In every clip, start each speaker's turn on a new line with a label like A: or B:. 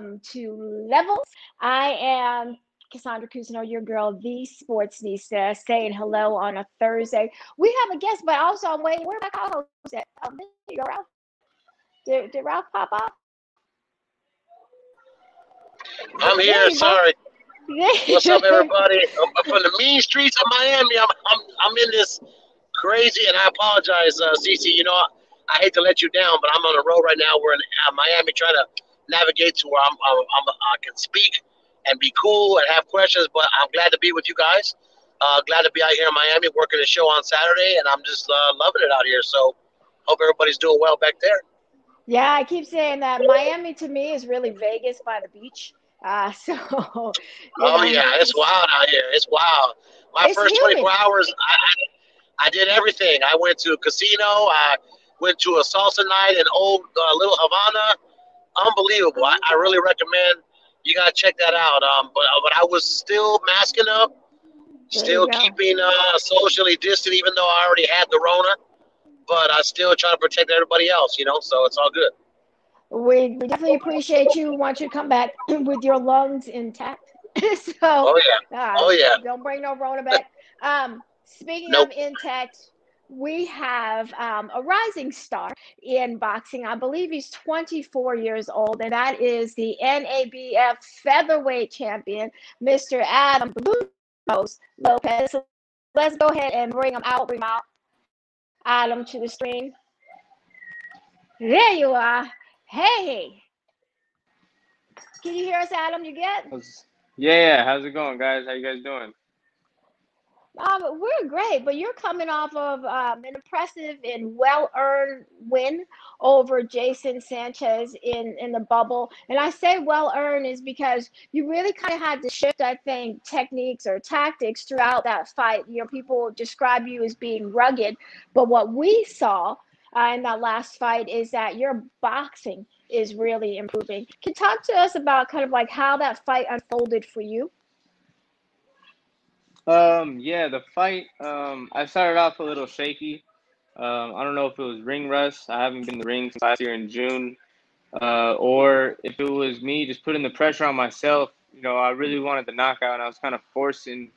A: Welcome to Levels. I am Cassandra Cousineau, your girl, the sports nista, saying hello on a Thursday. We have a guest, but also I'm waiting. Where my co-host at? Oh, you go, Ralph. Did, did Ralph pop up?
B: I'm here.
A: go.
B: Sorry. What's up, everybody? I'm from the mean streets of Miami. I'm, I'm, I'm in this crazy, and I apologize, uh, Cece. You know, I, I hate to let you down, but I'm on the road right now. We're in uh, Miami trying to navigate to where I'm, I'm, I'm, I can speak and be cool and have questions, but I'm glad to be with you guys. Uh, glad to be out here in Miami working the show on Saturday, and I'm just uh, loving it out here. So, hope everybody's doing well back there.
A: Yeah, I keep saying that Miami to me is really Vegas by the beach. Uh, so,
B: Oh
A: know,
B: yeah, it's wild out here. It's wild. My
A: It's
B: first
A: humid.
B: 24 hours, I, I I did everything. I went to a casino. I went to a salsa night in old uh, Little Havana. Unbelievable. I, I really recommend you gotta check that out. Um, but but I was still masking up, still keeping uh, socially distant, even though I already had the Rona. But I still try to protect everybody else, you know. So it's all good.
A: We, we definitely appreciate you. Want you to come back with your lungs intact. so,
B: Oh yeah.
A: uh,
B: Oh, yeah.
A: don't bring no Rona back. Um, speaking
B: Nope.
A: of intact, we have um, a rising star in boxing. I believe he's 24 years old, and that is the NABF featherweight champion, Mr. Adam Lopez. Let's go ahead and bring him out. Bring him out. Adam to the screen. There you are. Hey, can you hear us, Adam? You get?
C: Yeah. How's it going, guys? How you guys doing?
A: Um, we're great, but you're coming off of um, an impressive and well-earned win over Jason Sanchez in in the bubble. And I say well-earned is because you really kind of had to shift, I think, techniques or tactics throughout that fight. You know, people describe you as being rugged, but what we saw uh, in that last fight is that your boxing is really improving. Can you talk to us about kind of like how that fight unfolded for you?
C: Um, yeah, the fight. Um, I started off a little shaky. Um, I don't know if it was ring rust. I haven't been in the ring since last year in June, uh, or if it was me just putting the pressure on myself. You know, I really wanted the knockout, and I was kind of forcing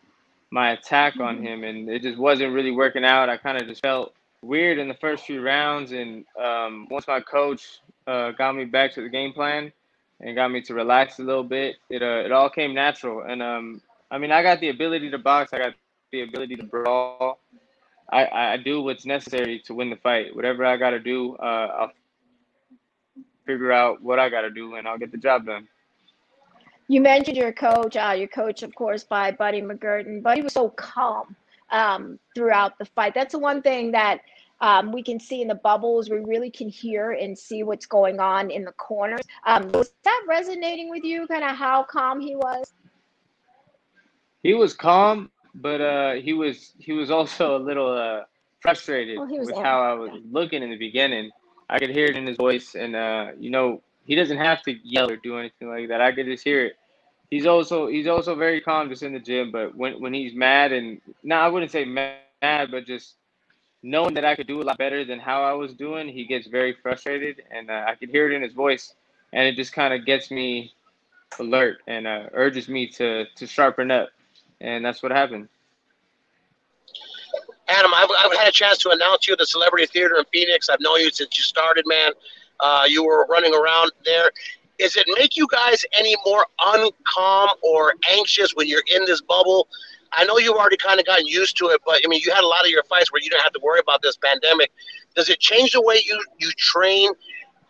C: my attack on him, and it just wasn't really working out. I kind of just felt weird in the first few rounds, and um, once my coach uh, got me back to the game plan and got me to relax a little bit, it uh, it all came natural, and um, I mean, I got the ability to box. I got the ability to brawl. I, I do what's necessary to win the fight. Whatever I got to do, uh, I'll figure out what I got to do, and I'll get the job done.
A: You mentioned your coach, uh, your coach, of course, by Buddy McGurton. Buddy was so calm um, throughout the fight. That's the one thing that um, we can see in the bubbles. We really can hear and see what's going on in the corners. Um, was that resonating with you? Kind of how calm he was?
C: He was calm, but uh, he was he was also a little uh, frustrated
A: was
C: with
A: angry.
C: how I was looking in the beginning. I could hear it in his voice, and uh, you know he doesn't have to yell or do anything like that. I could just hear it. He's also he's also very calm just in the gym, but when when he's mad and no, I wouldn't say mad, but just knowing that I could do a lot better than how I was doing, he gets very frustrated, and uh, I could hear it in his voice, and it just kind of gets me alert and uh, urges me to to sharpen up, and that's what happened.
B: Adam, I've, I've had a chance to announce you at the Celebrity Theater in Phoenix. I've known you since you started, man. Uh, you were running around there. Does it make you guys any more uncalm or anxious when you're in this bubble? I know you've already kind of gotten used to it, but I mean, you had a lot of your fights where you didn't have to worry about this pandemic. Does it change the way you you train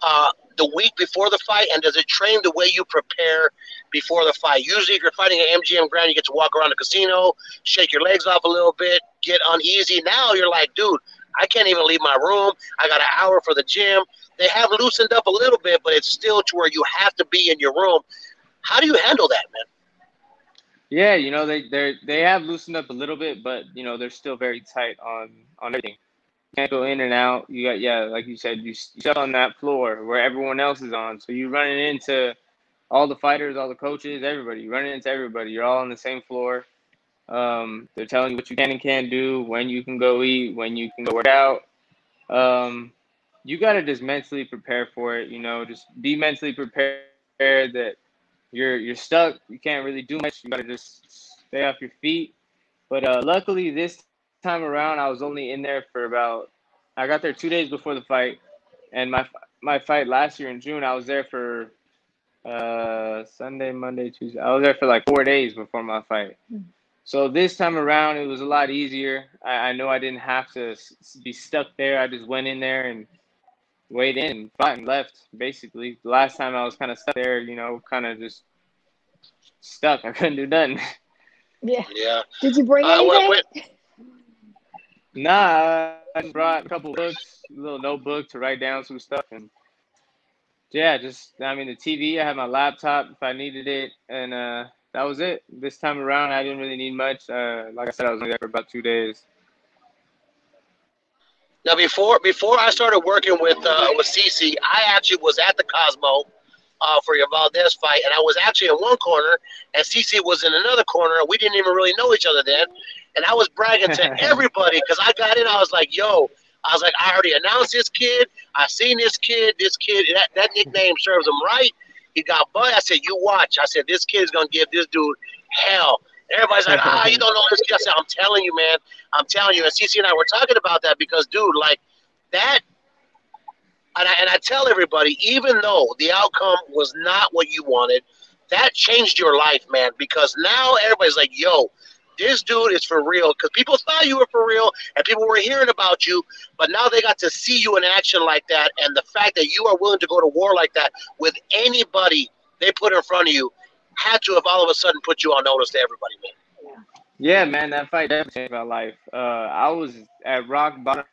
B: uh, the week before the fight, and does it train the way you prepare before the fight? Usually, if you're fighting at MGM Grand, you get to walk around the casino, shake your legs off a little bit, get uneasy. Now you're like, dude, I can't even leave my room. I got an hour for the gym. They have loosened up a little bit, but it's still to where you have to be in your room. How do you handle that, man?
C: Yeah, you know they they they have loosened up a little bit, but you know they're still very tight on on everything. Can't go in and out. You got yeah, like you said, you sit on that floor where everyone else is on, so you're running into all the fighters, all the coaches, everybody. You're running into everybody. You're all on the same floor. Um, they're telling you what you can and can't do, when you can go eat, when you can go work out. Um, you got to just mentally prepare for it. You know, just be mentally prepared that you're you're stuck. You can't really do much. You got to just stay off your feet. But uh, luckily, this time around, I was only in there for about. I got there two days before the fight, and my my fight last year in June, I was there for uh, Sunday, Monday, Tuesday. I was there for like four days before my fight. Hmm. So this time around, it was a lot easier. I, I know I didn't have to be stuck there. I just went in there and weighed in, fought, and left. Basically, the last time I was kind of stuck there, you know, kind of just stuck. I couldn't do nothing.
A: Yeah.
B: Yeah.
A: Did you bring uh, anything?
C: Nah, I brought a couple books, a little notebook to write down some stuff, and yeah, just I mean the TV. I had my laptop if I needed it, and uh, that was it. This time around, I didn't really need much. Uh, like I said, I was only there for about two days.
B: Now, before before I started working with uh, with CC, I actually was at the Cosmo uh, for your Valdez fight, and I was actually in one corner, and CC was in another corner. and We didn't even really know each other then, and I was bragging to everybody because I got in. I was like, "Yo." I was like, I already announced this kid. I seen this kid. This kid, that, that nickname serves him right. He got butt. I said, you watch. I said, this kid's gonna give this dude hell. Everybody's like, ah, you don't know this kid. I said, I'm telling you, man. I'm telling you. And CC and I were talking about that because, dude, like that. And I, and I tell everybody, even though the outcome was not what you wanted, that changed your life, man. Because now everybody's like, yo, this dude is for real because people thought you were for real and people were hearing about you, but now they got to see you in action like that. And the fact that you are willing to go to war like that with anybody they put in front of you had to have all of a sudden put you on notice to everybody, man.
C: Yeah, man, that fight definitely changed my life. Uh, I was at rock bottom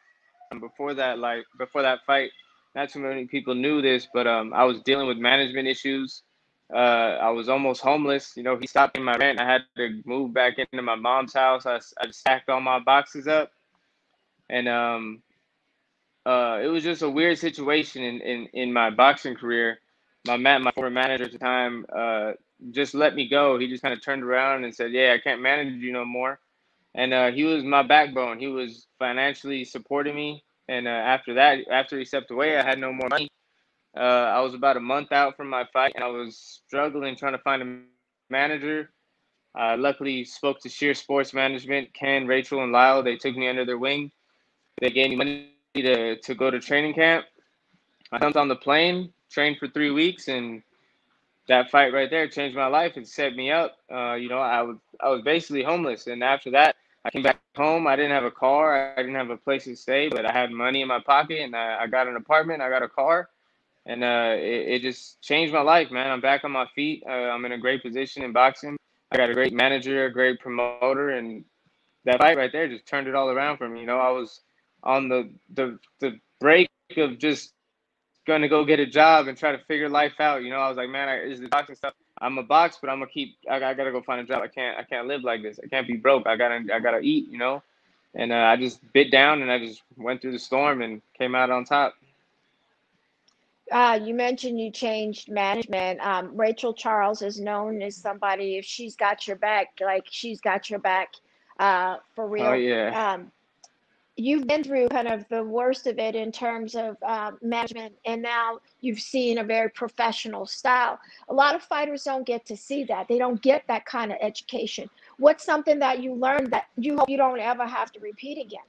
C: before that. Like before that fight, not too many people knew this, but um, I was dealing with management issues. Uh, I was almost homeless. You know, he stopped paying my rent. I had to move back into my mom's house. I, I stacked all my boxes up, and um, uh, it was just a weird situation in, in, in my boxing career. My man, my former manager at the time, uh, just let me go. He just kind of turned around and said, "Yeah, I can't manage you no more." And uh, he was my backbone. He was financially supporting me. And uh, after that, after he stepped away, I had no more money. Uh, I was about a month out from my fight, and I was struggling trying to find a manager. I luckily spoke to Sheer Sports Management, Ken, Rachel, and Lyle. They took me under their wing. They gave me money to, to go to training camp. I jumped on the plane, trained for three weeks, and that fight right there changed my life and set me up. Uh, you know, I was I was basically homeless, and after that, I came back home. I didn't have a car, I didn't have a place to stay, but I had money in my pocket, and I, I got an apartment, I got a car, and uh, it, it, just changed my life, man. I'm back on my feet. Uh, I'm in a great position in boxing. I got a great manager, a great promoter, and that fight right there just turned it all around for me. You know, I was on the the the break of just going to go get a job and try to figure life out. You know, I was like, man, I, is the boxing stuff. I'm a box, but I'm gonna keep. I, I, gotta go find a job. I can't. I can't live like this. I can't be broke. I gotta. I gotta eat. You know, and uh, I just bit down and I just went through the storm and came out on top.
A: Uh, you mentioned you changed management. Um, Rachel Charles is known as somebody if she's got your back, like she's got your back uh, for real.
C: Oh yeah.
A: Um, you've been through kind of the worst of it in terms of uh, management, and now you've seen a very professional style. A lot of fighters don't get to see that. They don't get that kind of education. What's something that you learned that you hope you don't ever have to repeat again?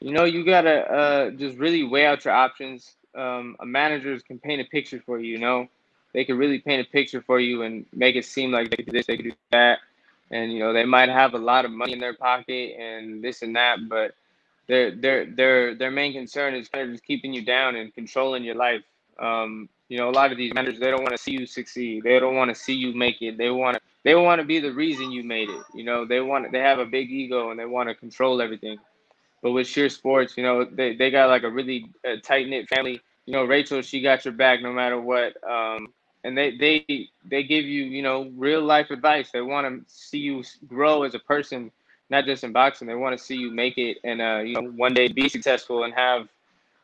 C: You know, you gotta uh, just really weigh out your options um, a managers can paint a picture for you. You know, they can really paint a picture for you and make it seem like they could do this, they could do that, and you know they might have a lot of money in their pocket and this and that, but their their their their main concern is kind of just keeping you down and controlling your life. Um, you know, a lot of these managers they don't want to see you succeed. They don't want to see you make it. They want to they want to be the reason you made it. You know, they want they have a big ego and they want to control everything. But with Sheer Sports, you know, they, they got like a really uh, tight knit family. You know, Rachel, she got your back no matter what. Um, and they they they give you you know real life advice. They want to see you grow as a person, not just in boxing. They want to see you make it and uh, you know one day be successful and have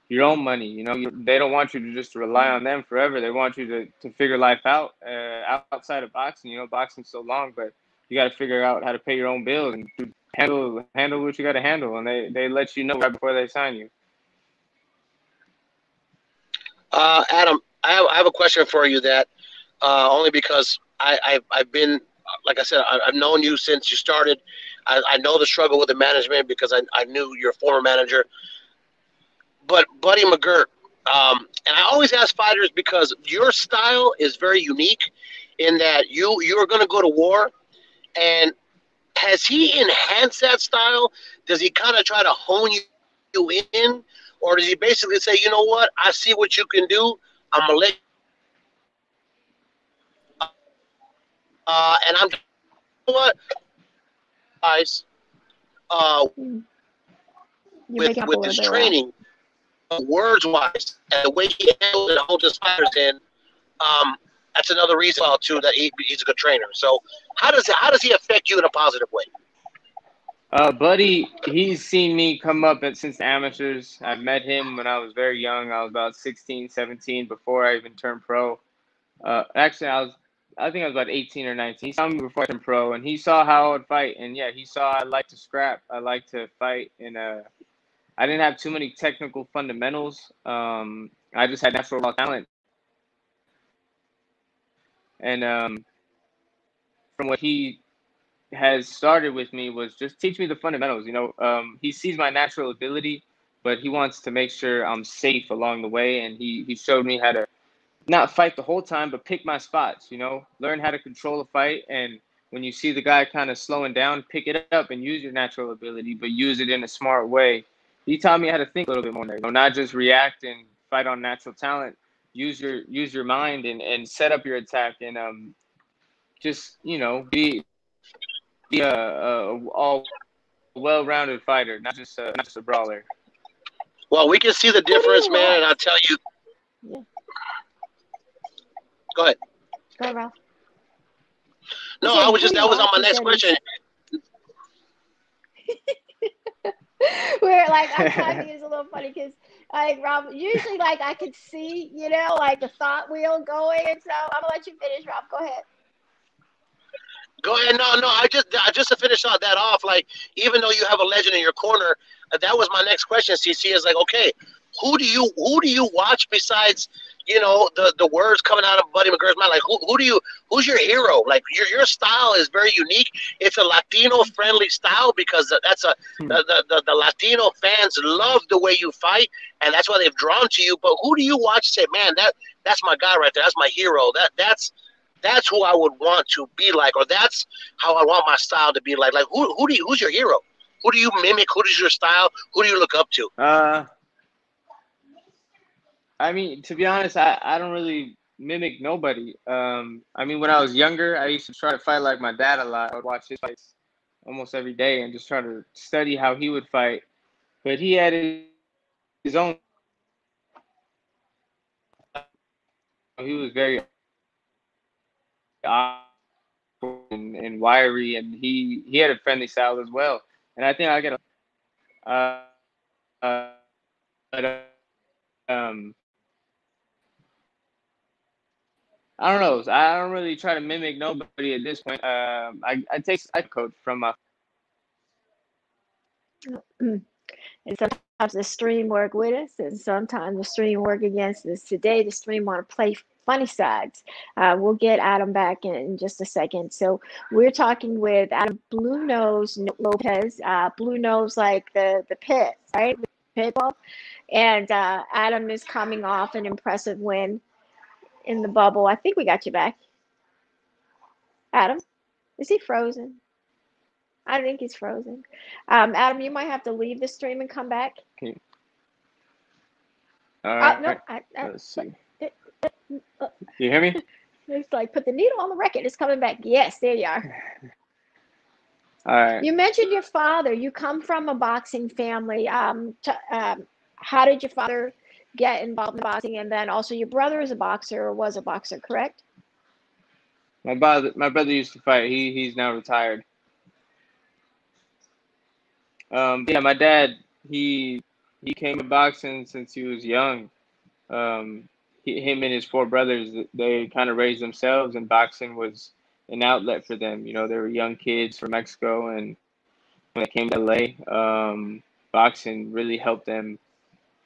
C: your own money. You know, they don't want you to just rely on them forever. They want you to, to figure life out uh, outside of boxing. You know, boxing's so long, but you got to figure out how to pay your own bills and handle handle what you got to handle, and they they let you know right before they sign you.
B: Uh, Adam, I have, I have a question for you that uh, only because I, I've, I've been, like I said, I, have known you since you started. I, I know the struggle with the management because I, I knew your former manager. But Buddy McGirt, um, and I always ask fighters because your style is very unique in that you you are going to go to war, and has he enhanced that style? Does he kind of try to hone you in, or does he basically say, you know what, I see what you can do, I'm gonna let, uh, and I'm, you know what, guys, uh, with with this training, words wise, and the way he handles and holds his fighters in, um, that's another reason too that he, he's a good trainer. So how does how does he affect you in a positive way?
C: Uh, Buddy, he's seen me come up at, since amateurs. I've met him when I was very young. I was about 16, 17 before I even turned pro. Uh, actually, I was I think I was about 18 or 19. He saw me before I turned pro, and he saw how I would fight. And yeah, he saw I like to scrap. I like to fight, and uh, I didn't have too many technical fundamentals. Um, I just had natural raw talent and um, from what he has started with me was just teach me the fundamentals. You know, um, he sees my natural ability, but he wants to make sure I'm safe along the way. And he he showed me how to not fight the whole time, but pick my spots. You know, learn how to control a fight. And when you see the guy kind of slowing down, pick it up and use your natural ability, but use it in a smart way. He taught me how to think a little bit more. You know, not just react and fight on natural talent, use your use your mind and, and set up your attack and um just you know be be a, a all well-rounded fighter, not just a, not just a brawler.
B: Well, we can see the difference, man, and I'll tell you. Yeah. Go ahead.
A: Go ahead, Ralph.
B: No, I was just that was on my next question.
A: Where like I'm talking is a little funny because like Rob, usually like I could see, you know, like the thought wheel going. And so I'm gonna let you finish, Rob. Go ahead.
B: Go ahead. No, no. I just, I just to finish that off. Like, even though you have a legend in your corner, that was my next question. CC is like, okay, who do you, who do you watch besides you know the the words coming out of Buddy McGirt's mouth. Like who, who do you who's your hero? Like your your style is very unique. It's a Latino friendly style because that's a hmm. the, the, the, the Latino fans love the way you fight, and that's why they've drawn to you. But who do you watch? Say, man, that that's my guy right there. That's my hero. That that's that's who I would want to be like, or that's how I want my style to be like. Like who who do you, who's your hero? Who do you mimic? Who is your style? Who do you look up to?
C: Uh, I mean, to be honest, I, I don't really mimic nobody. Um, I mean, when I was younger, I used to try to fight like my dad a lot. I would watch his fights almost every day and just try to study how he would fight. But he had his own. He was very and, and wiry, and he he had a friendly style as well. And I think I get a. Uh, uh, but, um, I don't know. I don't really try to mimic nobody at this point. Um, I, I take I coach from my.
A: And sometimes the stream work with us, and sometimes the stream work against us. Today, the stream want to play funny sides. Uh, we'll get Adam back in, in, just a second. So we're talking with Adam Blue Nose Lopez, uh, Blue Nose like the the pit, right? Pitbull, and uh, Adam is coming off an impressive win in the bubble. I think we got you back. Adam, is he frozen? I think he's frozen. Um, Adam, you might have to leave the stream and come back.
C: Okay. All right. Uh, no, I, I, Let's see. you hear me?
A: It's like put the needle on the record. It's coming back. Yes, there you are.
C: All right.
A: You mentioned your father. You come from a boxing family. Um, um, how did your father get involved in boxing, and then also your brother is a boxer or was a boxer, correct?
C: My brother, my brother used to fight. He he's now retired. Um, yeah, my dad he he came to boxing since he was young. Um, he, him and his four brothers they kind of raised themselves, and boxing was an outlet for them. You know, they were young kids from Mexico, and when they came to LA, um, boxing really helped them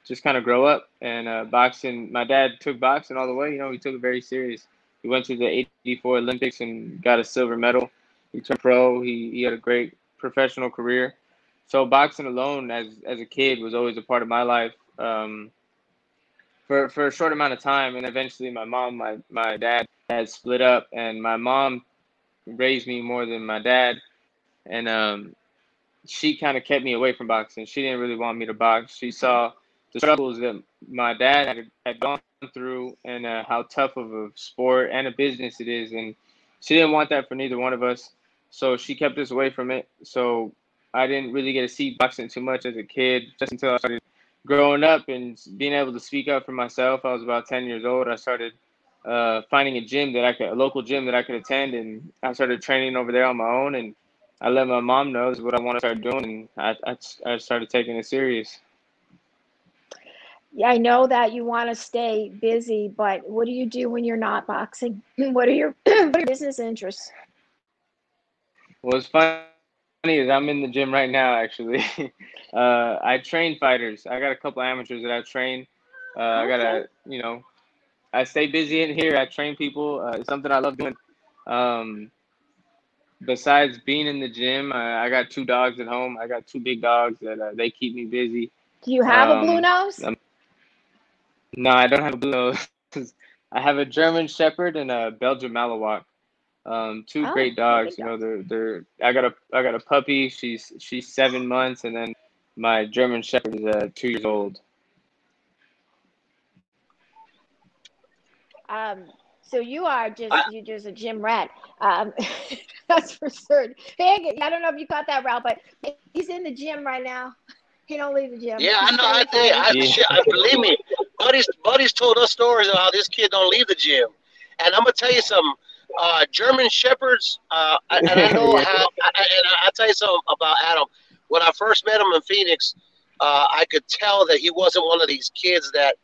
C: just kind of grow up. And uh, boxing, my dad took boxing all the way. You know, he took it very serious. He went to the '84 Olympics and got a silver medal. He turned pro. He he had a great professional career. So boxing alone, as as a kid, was always a part of my life. Um, for for a short amount of time, and eventually, my mom, my my dad had split up, and my mom raised me more than my dad, and um, she kind of kept me away from boxing. She didn't really want me to box. She saw the struggles that my dad had, had gone through and uh, how tough of a sport and a business it is. And she didn't want that for neither one of us. So she kept us away from it. So I didn't really get to see boxing too much as a kid, just until I started growing up and being able to speak up for myself. I was about 10 years old. I started uh, finding a gym that I could, a local gym that I could attend, and I started training over there on my own. And I let my mom know what I want to start doing, and I, I, I started taking it serious.
A: Yeah, I know that you want to stay busy, but what do you do when you're not boxing? What are your what are your business interests?
C: Well, it's funny is I'm in the gym right now. Actually, uh, I train fighters. I got a couple amateurs that I train. Uh, okay. I gotta, you know, I stay busy in here. I train people. Uh, it's something I love doing. Um, besides being in the gym, I, I, got two dogs at home. I got two big dogs that uh, they keep me busy.
A: Do you have um, a blue um, nose? Um,
C: no, I don't have a blue nose. I have a German Shepherd and a Belgian Malinois. Um, two oh, great dogs. You know, they're they're. I got a I got a puppy. She's she's seven months, and then my German Shepherd is uh, two years old.
A: Um, so you are just you're just a gym rat. Um, that's for certain. Hey, I don't know if you caught that, Ralph, but he's in the gym right now. He don't leave the gym.
B: Yeah, I know. I, think, I, yeah. I believe me. Buddies, buddies told us stories of how this kid don't leave the gym, and I'm gonna tell you something. Uh, German shepherds, uh, and I know how. I, and I, will tell you something about Adam. When I first met him in Phoenix, uh, I could tell that he wasn't one of these kids that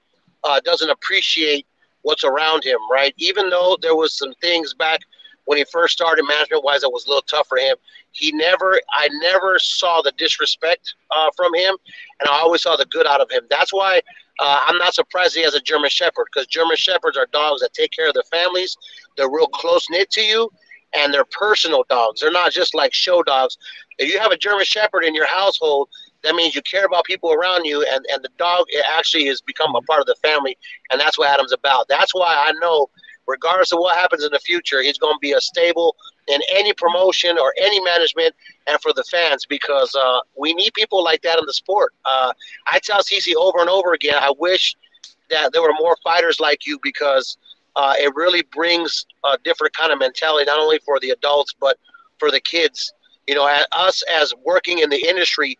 B: uh, doesn't appreciate what's around him, right? Even though there was some things back when he first started management wise that was a little tough for him, he never, I never saw the disrespect uh, from him, and I always saw the good out of him. That's why uh, I'm not surprised he has a German Shepherd because German Shepherds are dogs that take care of their families. They're real close knit to you, and they're personal dogs. They're not just like show dogs. If you have a German Shepherd in your household, that means you care about people around you and, and the dog actually has become a part of the family and that's what adam's about that's why i know regardless of what happens in the future he's going to be a stable in any promotion or any management and for the fans because uh, we need people like that in the sport uh, i tell cc over and over again i wish that there were more fighters like you because uh, it really brings a different kind of mentality not only for the adults but for the kids you know us as working in the industry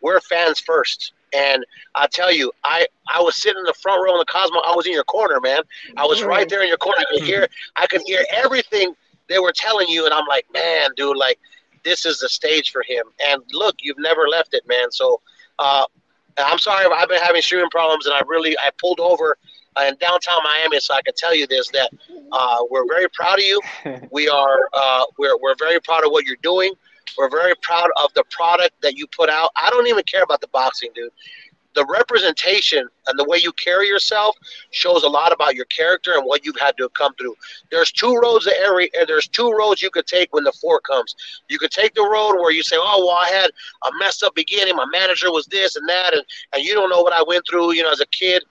B: we're fans first. And I tell you, I I was sitting in the front row in the Cosmo. I was in your corner, man. I was right there in your corner. I could hear I could hear everything they were telling you, and I'm like, man, dude, like this is the stage for him. And look, you've never left it, man. So uh, I'm sorry, I've been having streaming problems, and I really I pulled over uh, in downtown Miami, so I can tell you this that uh, we're very proud of you. We are uh, we're we're very proud of what you're doing. We're very proud of the product that you put out. I don't even care about the boxing, dude. The representation and the way you carry yourself shows a lot about your character and what you've had to come through. There's two roads that every there's two roads you could take when the fork comes. You could take the road where you say, "Oh, well, I had a messed up beginning. My manager was this and that, and and you don't know what I went through, you know, as a kid."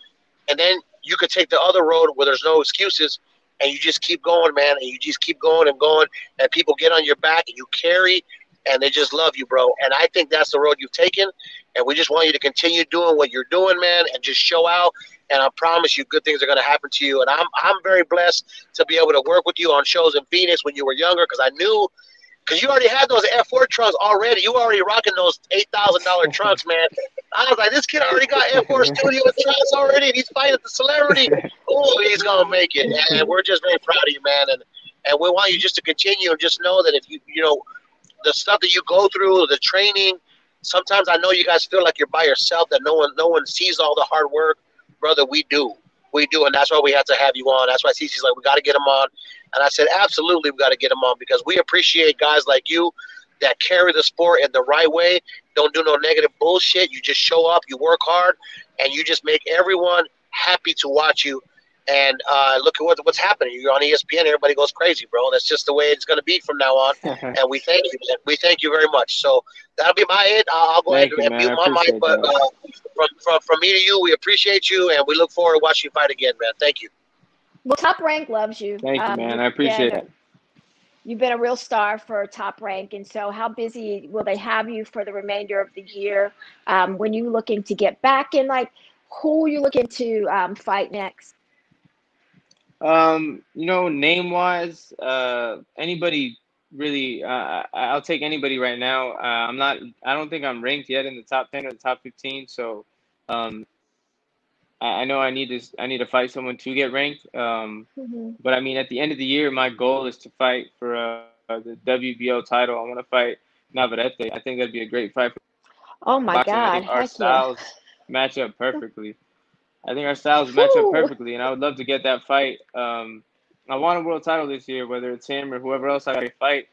B: And then you could take the other road where there's no excuses and you just keep going, man, and you just keep going and going, and people get on your back, and you carry and they just love you, bro. And I think that's the road you've taken. And we just want you to continue doing what you're doing, man, and just show out. And I promise you, good things are going to happen to you. And I'm I'm very blessed to be able to work with you on shows in Phoenix when you were younger, because I knew, because you already had those F4 trunks already. You already rocking those eight thousand dollar trunks, man. I was like, this kid already got F4 studio trunks already, and he's fighting the celebrity. Oh, he's gonna make it. And we're just very proud of you, man. And and we want you just to continue and just know that if you you know the stuff that you go through, the training. Sometimes I know you guys feel like you're by yourself, that no one no one sees all the hard work, brother. We do, we do, and that's why we have to have you on. That's why Cece's like, we got to get him on, and I said, absolutely, we got to get him on because we appreciate guys like you that carry the sport in the right way. Don't do no negative bullshit. You just show up, you work hard, and you just make everyone happy to watch you. And uh, look at what, what's happening. You're on ESPN. Everybody goes crazy, bro. That's just the way it's going to be from now on. and we thank you. Man. We thank you very much. So that'll be my it. I'll go
C: Thank
B: ahead
C: you,
B: and
C: man.
B: mute my mic. But uh, from, from from me to you, we appreciate you, and we look forward to watching you fight again, man. Thank you.
A: Well, Top Rank loves you.
C: Thank you,
A: Um,
C: man.
A: you've
C: I appreciate
A: been-
C: it.
A: You've been a real star for Top Rank, and so how busy will they have you for the remainder of the year? Um, when you looking to get back and like who are you looking to um, fight next?
C: Um, you know, name wise, uh, anybody really, uh, I'll take anybody right now. Uh, I'm not, I don't think I'm ranked yet in the top 10 or the top 15. So, um, I, I know I need to, I need to fight someone to get ranked. Um,
A: Mhm.
C: but I mean, at the end of the year, my goal is to fight for uh, the WBO title. I want to fight Navarrete. I think that'd be a great fight for
A: Oh my
C: boxing. I
A: God!
C: think our
A: Heck yeah!
C: styles match up perfectly. I think our styles match up perfectly, and I would love to get that fight. Um, I want a world title this year, whether it's him or whoever else I fight.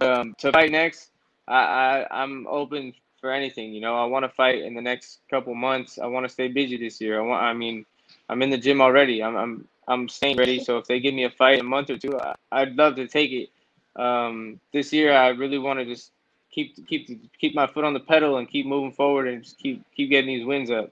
C: Um, to fight next, I, I I'm open for anything. You know, I want to fight in the next couple months. I want to stay busy this year. I want. I mean, I'm in the gym already. I'm I'm I'm staying ready. So if they give me a fight in a month or two, I, I'd love to take it. Um, this year, I really want to just keep keep keep my foot on the pedal and keep moving forward and just keep keep getting these wins up.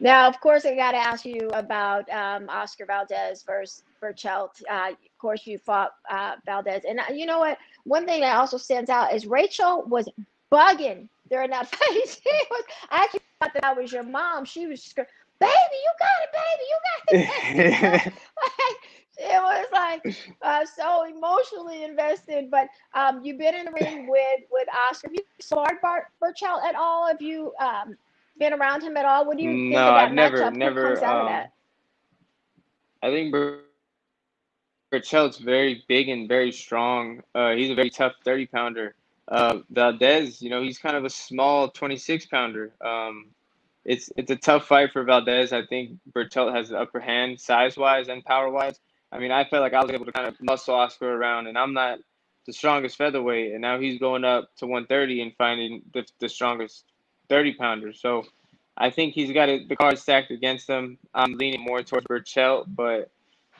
A: Now, of course, I got to ask you about um, Oscar Valdez versus Berchelt. Uh, of course, you fought uh, Valdez, and uh, you know what? One thing that also stands out is Rachel was bugging during that fight. she was. I actually thought that that was your mom. She was screaming, "Baby, you got it, baby, you got it!" like, it was like uh, so emotionally invested. But um, you've been in the ring with with Oscar. Have you sparred Bart Berchelt at all? Have you um, been around him at all? What do you think
C: No,
A: of that
C: I've never-
A: matchup?
C: Never,
A: comes out of
C: um,
A: that?
C: I think Bur- Berchelt's very big and very strong. Uh, he's a very tough 30 pounder. Uh, Valdez, you know, he's kind of a small 26 pounder. Um, it's it's a tough fight for Valdez. I think Berchelt has the upper hand size wise and power wise. I mean, I felt like I was able to kind of muscle Oscar around, and I'm not the strongest featherweight, and now he's going up to 130 and finding the, the strongest 30 pounder. So I think he's got it, the cards stacked against him. I'm leaning more towards Berchelt, but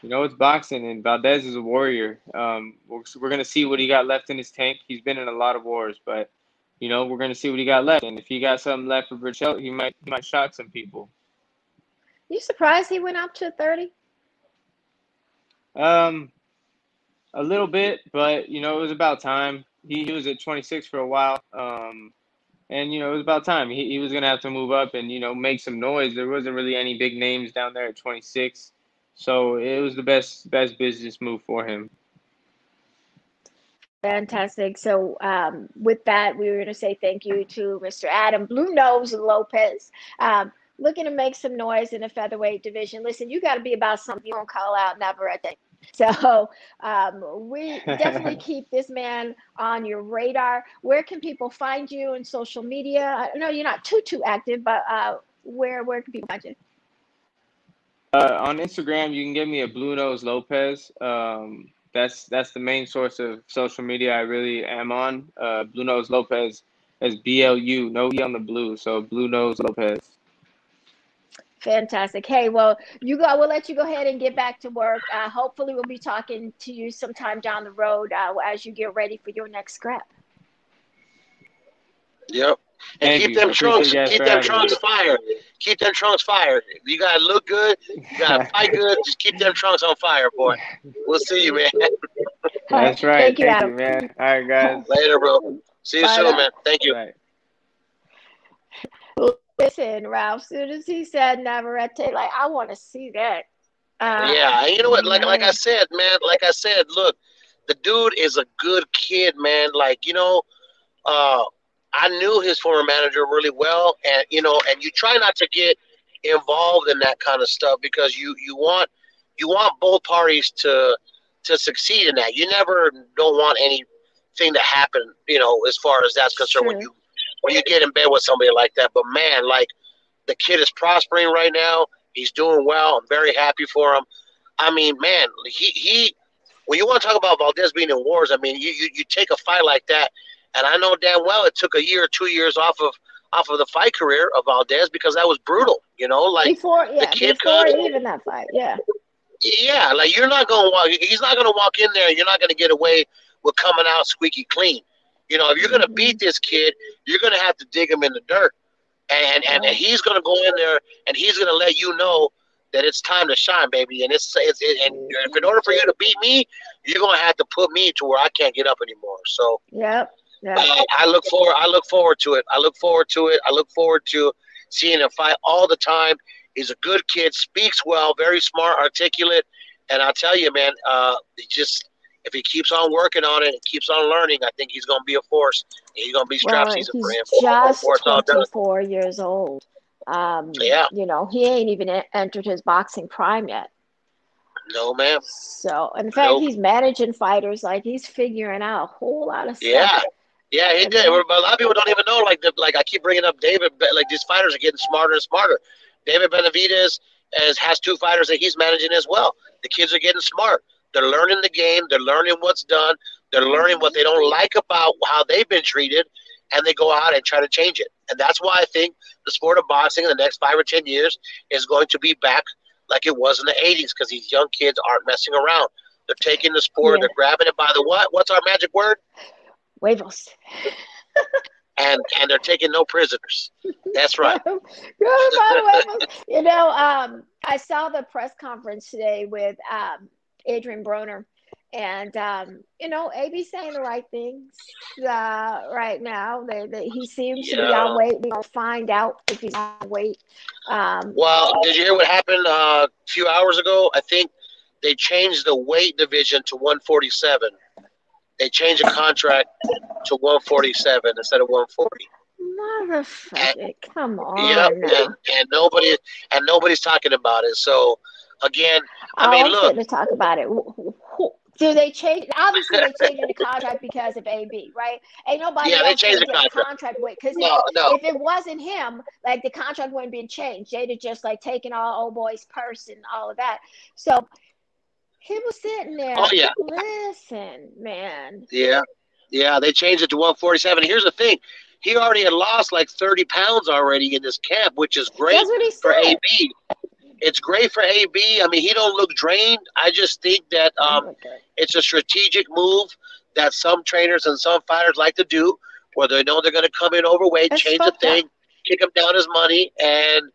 C: you know it's boxing, and Valdez is a warrior. Um, we're, we're gonna see what he got left in his tank. He's been in a lot of wars, but you know we're gonna see what he got left, and if he got something left for Berchelt, he might he might shock some people.
A: You surprised he went up to 30?
C: Um, a little bit, but you know it was about time. He, he was at 26 for a while. Um, and you know it was about time. He, he was gonna have to move up and you know make some noise. There wasn't really any big names down there at 26, so it was the best best business move for him.
A: Fantastic. So, um, with that, we were going to say thank you to Mr. Adam Blue Nose Lopez, um, looking to make some noise in the featherweight division. Listen, you got to be about something. You don't call out Navarrete. So, um, we definitely keep this man on your radar. Where can people find you on social media? I know you're not too too active, but uh, where where can people find you?
C: Uh, on Instagram, you can give me a Blue Nose Lopez. Um, that's that's the main source of social media I really am on. Uh, Blue Nose Lopez as B L U, no E on the blue, so Blue Nose Lopez.
A: Fantastic. Hey, well, you go. We'll let you go ahead and get back to work. Uh, hopefully, we'll be talking to you sometime down the road uh, as you get ready for your next scrap.
B: Yep. And
C: Thank
B: keep
C: you.
B: them trunks,
C: you
B: keep them trunks
C: me.
B: fire. Keep them trunks fire. You gotta look good. You gotta fight good. Just keep them trunks on fire, boy. We'll see you, man.
C: That's right.
A: Thank you,
C: Thank
A: Adam.
C: you, man. All right, guys.
B: Later, bro. See you
A: Bye
B: soon,
A: now.
B: man. Thank you.
A: Listen, Ralph. Soon as he said Navarrete, like I want to see that. Uh,
B: Yeah, you know what? Like like I said, man. Like I said, look, the dude is a good kid, man. Like you know, uh, I knew his former manager really well, and you know, and you try not to get involved in that kind of stuff because you you want you want both parties to to succeed in that. You never don't want anything to happen, you know, as far as that's concerned when you when you get in bed with somebody like that. But man, like the kid is prospering right now. He's doing well. I'm very happy for him. I mean, man, he he. When you want to talk about Valdez being in wars, I mean, you, you you take a fight like that, and I know damn well it took a year or two years off of off of the fight career of Valdez because that was brutal. You know, like
A: before, yeah,
B: kid
A: before
B: could-
A: even that fight, yeah.
B: yeah, like you're not gonna walk. He's not gonna walk in there. You're not gonna get away with coming out squeaky clean. You know, if you're gonna
A: Mhm.
B: beat this kid, you're gonna have to dig him in the dirt, and and, and he's gonna go in there and he's gonna let you know that it's time to shine, baby. And it's it's it, and if in order for you to beat me, you're gonna have to put me to where I can't get up anymore. So
A: Yep. Yeah.
B: uh, I look forward. I look forward to it. I look forward to it. I look forward to seeing him fight all the time. He's a good kid, speaks well, very smart, articulate, and I'll tell you, man, uh, just if he keeps on working on it and keeps on learning, I think he's going to be a force. He's going to be strap
A: Well,
B: season for him.
A: he's just
B: before it's all
A: 24 years old. Um,
B: Yeah.
A: You know, he ain't even entered his boxing prime yet.
B: No, ma'am.
A: So, in fact,
B: Nope.
A: he's managing fighters like he's figuring out a whole lot of stuff.
B: Yeah. Yeah, he
A: I
B: did.
A: mean-
B: But a lot of people don't even know. Like, the, like I keep bringing up David. but like these fighters are getting smarter and smarter. David Benavidez has has two fighters that he's managing as well. The kids are getting smart. They're learning the game. They're learning what's done. They're learning what they don't like about how they've been treated, and they go out and try to change it. And that's why I think the sport of boxing in the next five or ten years is going to be back like it was in the '80s because these young kids aren't messing around. They're taking the sport.
A: Yeah.
B: They're grabbing it by the what? What's our magic word?
A: Huevos.
B: and and they're taking no prisoners. That's right.
A: Good, by the way, Huevos. You know, um, I saw the press conference today with um, Adrian Broner. And um, you know, AB's saying the right things uh, right now. They, they, he seems to be on weight. We're gonna find out if he's on weight. Um,
B: Well, did you hear what happened uh, a few hours ago? I think they changed the weight division to 147. They changed the contract to 147 instead of 140.
A: Motherfucker, come on
B: Yep, and, and nobody and nobody's talking about it. So again, I
A: I
B: mean,
A: was
B: look.
A: going to talk about it. Do they change? Obviously, they changed the contract because of AB, right? Ain't nobody
B: Yeah, they changed the contract.
A: contract with because
B: no, no,
A: if it wasn't him, like the contract wouldn't be changed. They'd have just like taken all old boy's purse and all of that. So he was sitting there.
B: Oh, yeah.
A: Listen, man.
B: yeah, yeah. They changed it to 147. Here's the thing: he already had lost like 30 pounds already in this camp, which is great.
A: That's what he
B: for. AB. It's great for AB. I mean, he don't look drained. I just think that um, it's a strategic move that some trainers and some fighters like to do, where they know they're going to come in overweight,
A: That's
B: change the
A: fucked up.
B: thing, kick him down his money, and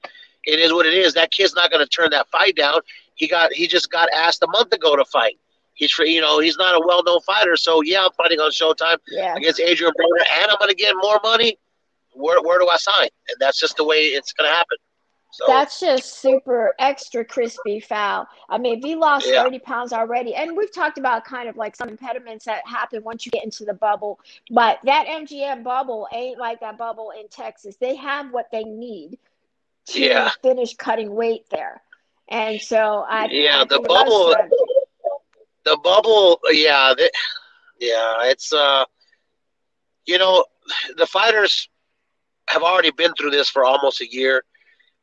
B: it is what it is. That kid's not going to turn that fight down. He got he just got asked a month ago to fight. He's for you know he's not a well known fighter, so yeah, I'm fighting on Showtime
A: yeah.
B: against Adrian Broner, and I'm going to get more money. Where where do I sign? And that's just the way it's going to happen. So
A: That's just super extra crispy foul. I mean, if he lost
B: Yeah.
A: 30 pounds already, and we've talked about kind of like some impediments that happen once you get into the bubble, but that MGM bubble ain't like that bubble in Texas. They have what they need to
B: Yeah.
A: finish cutting weight there. And so I
B: Yeah,
A: I
B: the bubble- the bubble yeah they, yeah it's uh you know the fighters have already been through this for almost a year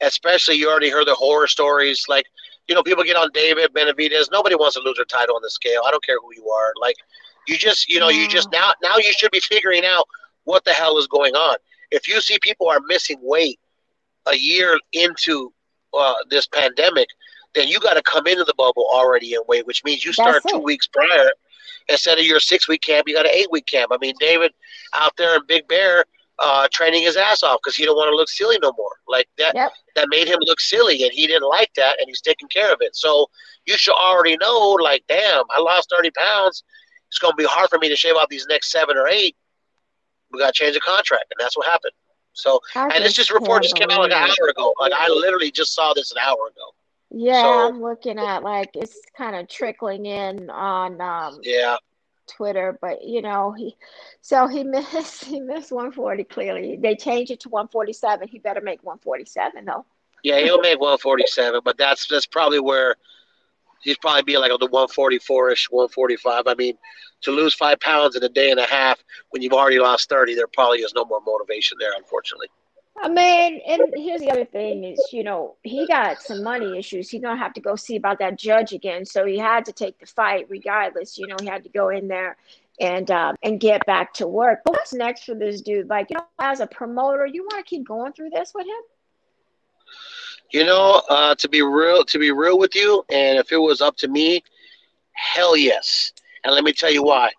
B: especially you already heard the horror stories like you know people get on david benavidez nobody wants to lose their title on the scale. I don't care who you are. Like you just you know you just now now you should be figuring out what the hell is going on. If you see people are missing weight a year into uh, this pandemic then you got to come into the bubble already in weight, which means you start two weeks prior. Instead of your six week camp, you got an eight week camp. I mean, David out there in Big Bear uh, training his ass off because he don't want to look silly no more. Like that,
A: Yep.
B: that made him look silly, and he didn't like that, and he's taking care of it. So you should already know, like, damn, I lost thirty pounds. It's gonna be hard for me to shave off these next seven or eight. We got to change the contract, and that's what happened. So,
A: I
B: and this just report just came out like an
A: can't believe it.
B: hour ago. Like I literally just saw this an hour ago.
A: Yeah,
B: So-
A: I'm looking at like it's kind of trickling in on um
B: Yeah.
A: Twitter, but you know, he so he missed he missed 140 clearly. They changed it to 147. He better make 147 though.
B: Yeah, he'll make 147, but that's that's probably where he's probably be like on the 144ish, 145. I mean, to lose five pounds in a day and a half when you've already lost 30, there probably is no more motivation there, unfortunately.
A: I mean, and here's the other thing is, you know, he got some money issues. He's gonna have to go see about that judge again. So he had to take the fight regardless. You know, he had to go in there and um, and get back to work. But what's next for this dude? Like, you know, as a promoter, you want to keep going through this with him?
B: You know, uh, to be real, to be real with you, and if it was up to me, hell yes. And let me tell you why.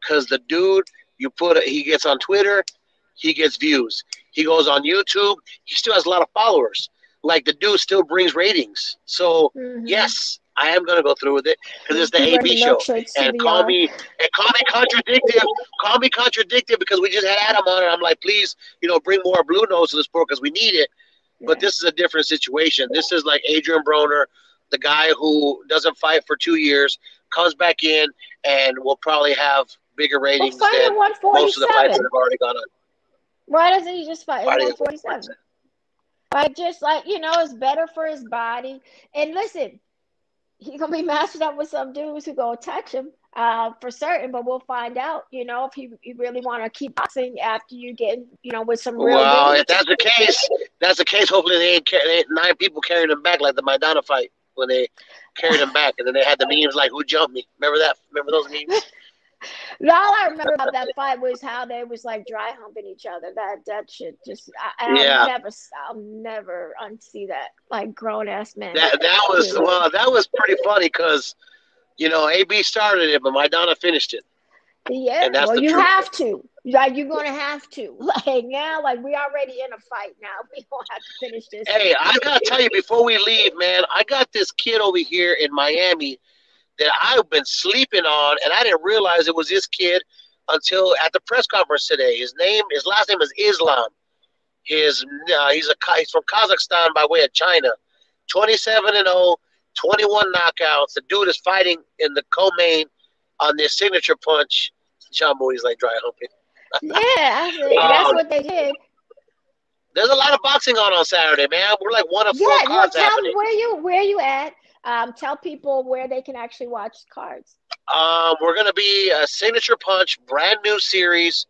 B: Because the dude, you put, he gets on Twitter, he gets views. He goes on YouTube, he still has a lot of followers. Like the dude still brings ratings. So
A: Mhm.
B: yes, I am gonna go through with it because it's the
A: He
B: AB show. And call me and call me contradictive. call me contradictive because we just had Adam on and I'm like, please, you know, bring more blue nose to the sport because we need it. But
A: Yeah.
B: this is a different situation. This is like Adrien Broner, the guy who doesn't fight for two years, comes back in and will probably have bigger ratings than most of the fights that have already gone on.
A: Why doesn't he just fight
B: Why
A: at 147? Like just like you know, it's better for his body. And listen, he gonna be matched up with some dudes who gonna touch him, uh, for certain. But we'll find out. You know, if he, he really want to keep boxing after you get, you know, with some real.
B: Well,
A: dudes.
B: if that's the case, that's the case. Hopefully, they ain't, they ain't nine people carrying him back like the Maidana fight when they carried him back, and then they had the memes like, "Who jumped me?" Remember that? Remember those memes?
A: All I remember about that fight was how they was like dry humping each other. That that shit just I, I'll
B: Yeah.
A: never I'll never unsee that like grown ass man.
B: That that was well, that was pretty funny because, you know, AB started it, but Maidana finished it.
A: Yeah,
B: And that's
A: well, you
B: truth.
A: have to. Like you're gonna have to. Like now, like we already in a fight now. We gonna have to finish this.
B: Hey, I gotta tell you before we leave, man, I got this kid over here in Miami that I've been sleeping on, and I didn't realize it was this kid until at the press conference today. His name, his last name is Islam. His uh, he's a he's from Kazakhstan by way of China. 27 and 0, 21 knockouts. The dude is fighting in the co-main on this signature punch. John Moody's like dry humping.
A: Yeah, said, that's
B: Um,
A: what they did.
B: There's a lot of boxing on on Saturday, man. We're like one of four
A: Yeah, well, tell
B: happening.
A: where you where you at. Um, tell people where they can actually watch cards.
B: Um, we're gonna be a signature punch, brand new series.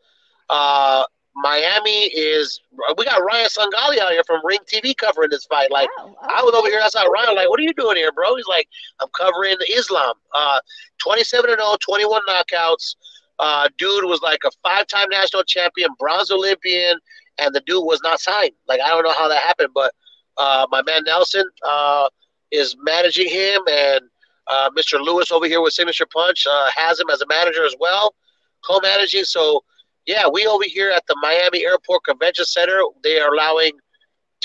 B: Uh, Miami is. We got Ryan Songalia out here from Ring TV covering this fight. Like
A: oh,
B: I was over here outside Ryan, like, what are you doing here, bro? He's like, I'm covering Islam. Uh, 27 and 0, 21 knockouts. Uh, dude was like a five-time national champion, bronze Olympian, and the dude was not signed. Like I don't know how that happened, but uh, my man Nelson uh, is managing him, and uh, Mr. Lewis over here with Signature Punch uh, has him as a manager as well, co-managing. So yeah, we over here at the Miami Airport Convention Center, they are allowing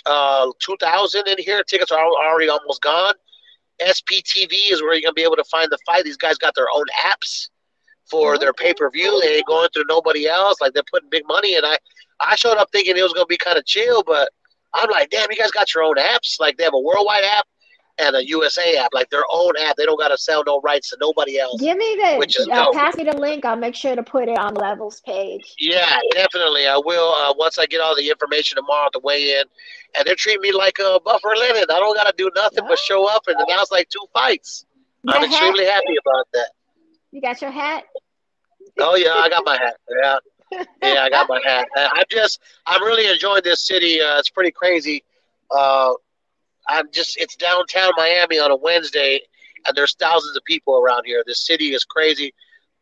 B: uh, 2,000 in here. Tickets are already almost gone. SPTV is where you're gonna be able to find the fight. These guys got their own apps for their pay per view. They ain't going through nobody else. Like they're putting big money. And I, I showed up thinking it was gonna be kind of chill, but I'm like, damn, you guys got your own apps. Like they have a worldwide app and a USA app, like their own app. They don't gotta sell no rights to nobody else.
A: Give me the
B: Which is
A: uh, pass me the link. I'll make sure to put it on Levels page.
B: Yeah, definitely. I will uh, once I get all the information tomorrow to weigh in. And they're treating me like a Buffer Lennon. I don't got to do nothing but show up and announce like two fights. I'm
A: hat?
B: extremely happy about that.
A: You got your hat?
B: Oh yeah, I got my hat. Yeah, yeah, I got my hat. I'm just, I'm really enjoying this city. Uh, it's pretty crazy. Uh, I'm just, it's downtown Miami on a Wednesday, and there's thousands of people around here. This city is crazy.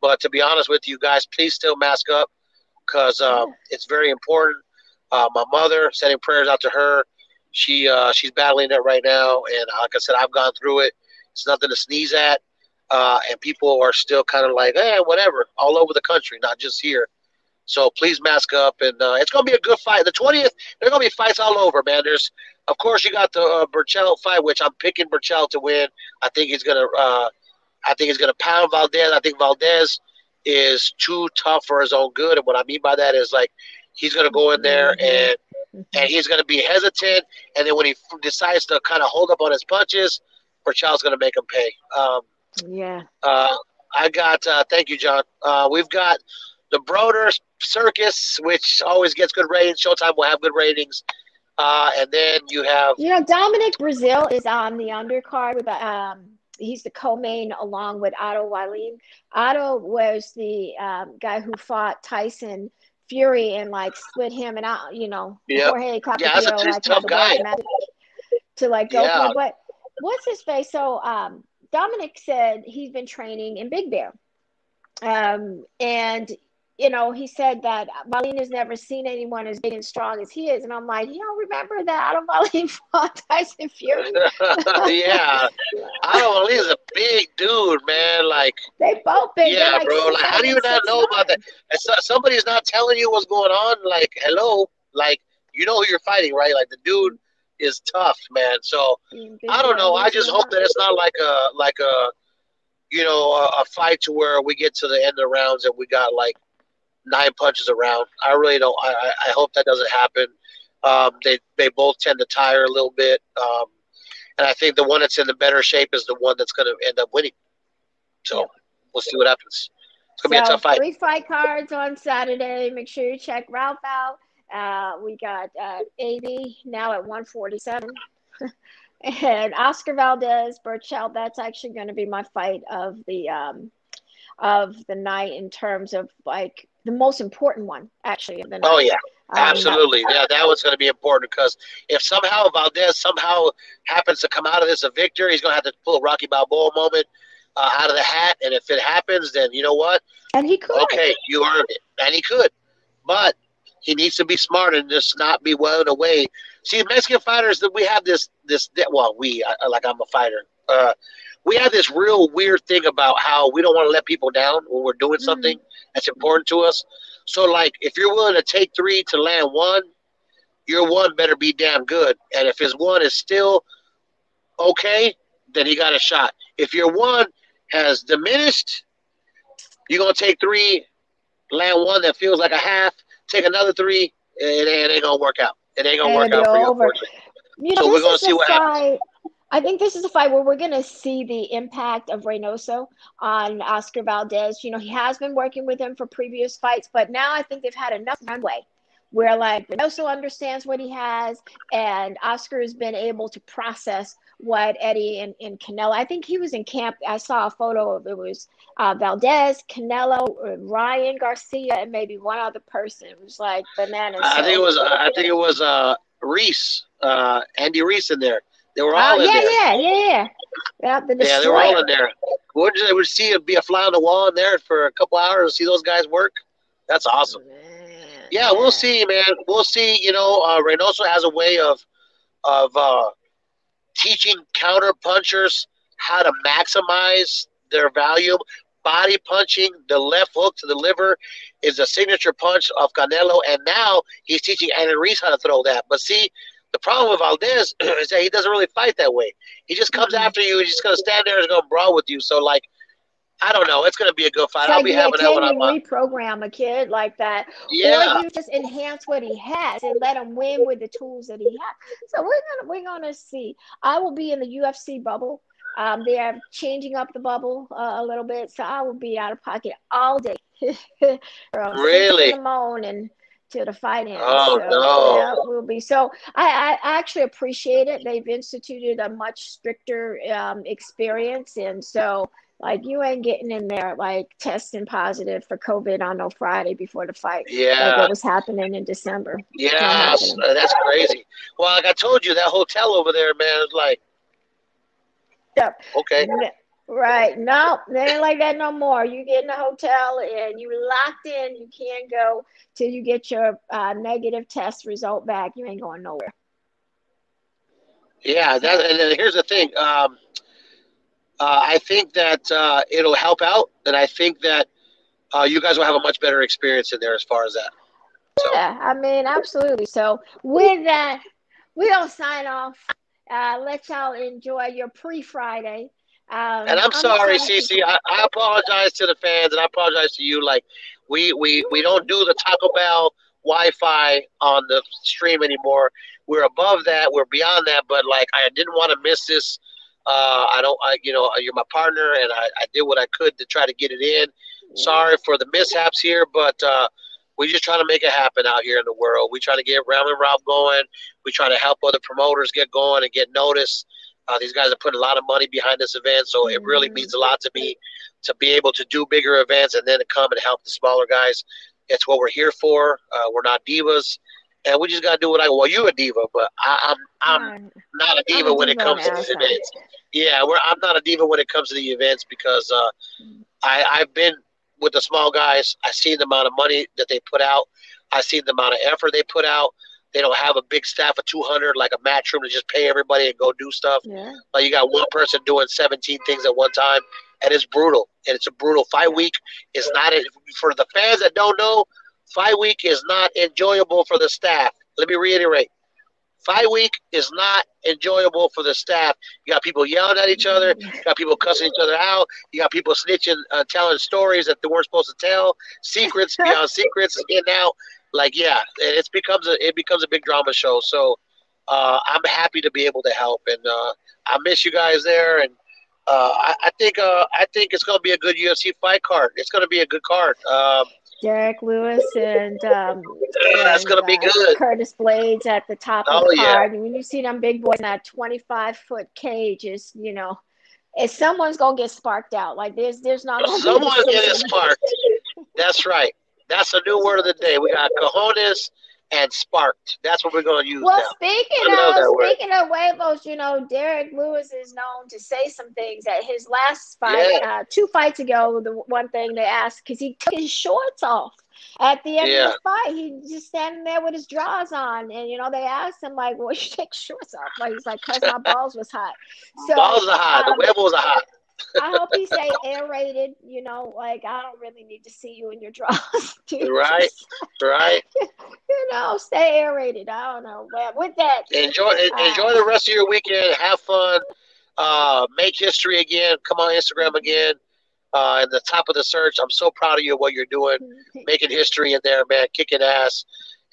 B: But to be honest with you guys, please still mask up because um, it's very important. Uh, my mother, sending prayers out to her. She uh, she's battling it right now, and like I said, I've gone through it. It's nothing to sneeze at, uh, and people are still kind of like, eh, whatever, all over the country, not just here. So please mask up, and uh, it's gonna be a good fight. The twentieth, there are gonna be fights all over, man. There's, of course, you got the uh, Berchelt fight, which I'm picking Berchelt to win. I think he's gonna, uh, I think he's gonna pound Valdez. I think Valdez is too tough for his own good, and what I mean by that is like he's gonna go in there and and he's going to be hesitant. And then when he f- decides to kind of hold up on his punches, Berchelt's going to make him pay. Um,
A: Yeah.
B: uh, I got, uh, thank you, John. Uh, we've got the Broner Circus, which always gets good ratings. Showtime will have good ratings. Uh, and then you have,
A: You know, Dominic Breazeale is on the undercard with um he's the co-main along with Otto Wallin. Otto was the um, guy who fought Tyson Fury and like split him and out, you know,
B: Yep.
A: Jorge
B: Yeah, that's a
A: like
B: tough
A: the
B: guy.
A: to like go
B: Yeah.
A: for. But what's his face? So um Dominic said he's been training in Big Bear. um, and you know, he said that Marlene has never seen anyone as big and strong as he is. And I'm like, you don't remember that Otto Wallin fought Tyson Fury?
B: yeah. Otto Wallin is a big dude, man. Like,
A: they both big.
B: Yeah,
A: like
B: bro. Like, how do you not know about that? So, somebody's not telling you what's going on. Like, hello. Like, you know who you're fighting, right? Like, the dude is tough, man. So, I don't know. I just hope that it's not like a, like a, you know, a, a fight to where we get to the end of the rounds and we got like nine punches around. I really don't. I, I hope that doesn't happen. Um, they they both tend to tire a little bit, um, and I think the one that's in the better shape is the one that's going to end up winning. So we'll see what happens. It's gonna so, be a tough fight.
A: Three fight cards on Saturday. Make sure you check Ralph out. Uh, we got uh, AB now at 147. and Oscar Valdez, Berchelt, That's actually going to be my fight of the um, of the night in terms of like the most important one, actually. Of the
B: night. Oh yeah, um, absolutely. Um, yeah, that was going to be important because if somehow Valdez somehow happens to come out of this a victor, he's going to have to pull a Rocky Balboa moment uh, out of the hat. And if it happens, then you know what?
A: And he could.
B: Okay, you earned it, and he could, but he needs to be smart and just not be well away. See, Mexican fighters that we have this this well, we like I'm a fighter. Uh, we have this real weird thing about how we don't want to let people down when we're doing something mm. that's important to us. So, like, if you're willing to take three to land one, your one better be damn good. And if his one is still okay, then he got a shot. If your one has diminished, you're gonna take three, land one that feels like a half, take another three, and it ain't gonna work out. It ain't gonna work out for you.
A: You know, so we're gonna see what happens. I think this is a fight where we're going to see the impact of Reynoso on Oscar Valdez. You know, he has been working with him for previous fights, but now I think they've had enough runway where like Reynoso understands what he has and Oscar has been able to process what Eddie and, and Canelo. I think he was in camp. I saw a photo of it was uh, Valdez, Canelo, Ryan Garcia, and maybe one other person. It was like bananas.
B: I think it was. I think it was uh, Ruiz, uh, Andy Ruiz in there. They were all
A: oh,
B: in
A: yeah,
B: there.
A: Yeah, yeah, yeah,
B: yeah. The yeah, they were all in there. Would you would see it be a fly on the wall in there for a couple hours see those guys work? That's awesome. Man, yeah, man. we'll see, man. We'll see. You know, uh, Reynoso has a way of of uh, teaching counter punchers how to maximize their value. Body punching, the left hook to the liver is a signature punch of Canelo, and now he's teaching Andy Ruiz how to throw that. But see, the problem with Valdez is that he doesn't really fight that way. He just comes mm-hmm. after you. He's just gonna stand there and gonna brawl with you. So like, I don't know. It's gonna be a good fight. It's I'll be having that one on
A: my. Reprogram a kid like that,
B: yeah.
A: or you just enhance what he has and let him win with the tools that he has. So we're gonna we're gonna see. I will be in the UFC bubble. Um, they are changing up the bubble uh, a little bit, so I will be out of pocket all day.
B: really?
A: the morning to the finance.
B: Oh so, no,
A: yeah, will be. So I, I actually appreciate it. They've instituted a much stricter um, experience, and so like you ain't getting in there like testing positive for COVID on no Friday before the fight.
B: Yeah,
A: like what was happening in December.
B: Yeah, that's crazy. Well, like I told you, that hotel over there, man, is like.
A: Yep.
B: Okay.
A: Right. No, they ain't like that no more. You get in a hotel and you locked in. You can't go till you get your uh, negative test result back. You ain't going nowhere.
B: Yeah, that, and then here's the thing. Um, uh, I think that uh, it'll help out, and I think that uh, you guys will have a much better experience in there as far as that.
A: So. Yeah, I mean, absolutely. So with that, we'll sign off. Uh, let y'all enjoy your pre-Friday. Um,
B: and I'm, I'm sorry, Cece. I, I, apologize to the fans, and I apologize to you. Like, we we we don't do the Taco Bell Wi-Fi on the stream anymore. We're above that. We're beyond that. But like, I didn't want to miss this. Uh, I don't. I, you know, you're my partner, and I, I did what I could to try to get it in. Sorry for the mishaps here, but uh, we're just trying to make it happen out here in the world. We try to get Ram and Rob going. We try to help other promoters get going and get noticed. Uh, these guys are putting a lot of money behind this event, so it really mm-hmm. means a lot to me to be able to do bigger events and then to come and help the smaller guys. It's what we're here for. Uh, we're not divas, and we just got to do what I. Well, you're a diva, but I, am I'm, I'm not a diva when it comes to these events. Yeah, we're, I'm not a diva when it comes to the events because uh, I, I've been with the small guys. I see the amount of money that they put out. I see the amount of effort they put out. They don't have a big staff of 200 like a matchroom to just pay everybody and go do stuff.
A: Yeah.
B: Like you got one person doing 17 things at one time, and it's brutal. And it's a brutal fight week. Is not for the fans that don't know. Fight week is not enjoyable for the staff. Let me reiterate. Fight week is not enjoyable for the staff. You got people yelling at each other. You got people cussing each other out. You got people snitching, uh, telling stories that they weren't supposed to tell. Secrets beyond secrets getting out. Like yeah, it becomes a it becomes a big drama show. So uh, I'm happy to be able to help, and uh, I miss you guys there. And uh, I, I, think uh, I think it's going to be a good UFC fight card. It's going to be a good card. Um,
A: Derrick Lewis and um,
B: that's gonna be
A: uh,
B: good.
A: Curtis Blaydes at the top
B: Oh,
A: of the card. And when you see them big boys in that 25 foot cage, is you know, if someone's gonna get sparked out, like there's there's not gonna
B: Someone's getting sparked. That's right. That's a new word of the day. We got cojones and sparked. That's what we're going to use
A: Well,
B: now.
A: speaking
B: I love that
A: of
B: word.
A: speaking of huevos, you know, Derrick Lewis is known to say some things. At his last fight, uh, two fights ago, the one thing they asked because he took his shorts off at the end
B: Yeah.
A: of the fight, he just standing there with his drawers on, and you know they asked him like, "Well, you take shorts off?" Like he's like, "Cause my balls was hot." So
B: Balls are hot.
A: um,
B: the huevos are hot.
A: I hope he say aerated. You know, like I don't really need to see you in your drawers, dude.
B: Right. Right.
A: you know, stay aerated. I don't know. But with that,
B: Enjoy enjoy the rest of your weekend. Have fun. Uh, make history again. Come on Instagram again. Uh, in the top of the search. I'm so proud of you what you're doing. Making history in there, man. Kicking ass.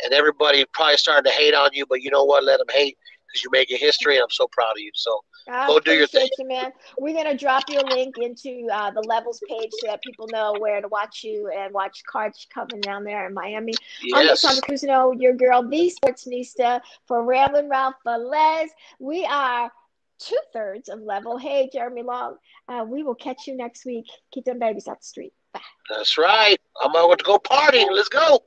B: And everybody probably starting to hate on you, but you know what? Let them hate because you're making history, and I'm so proud of you. So
A: I
B: Go do your
A: appreciate You, man. We're gonna drop your link into uh, the levels page so that people know where to watch you and watch cards coming down there in Miami.
B: Yes.
A: I'm Cassandra Cruzino, your girl, the Sportsnista for Ramblin' Ralph Velez. We are two thirds of level. Hey, Jeremy Long. Uh, we will catch you next week. Keep them babies out the street. Bye.
B: that's right. I'm going to go party. Let's go.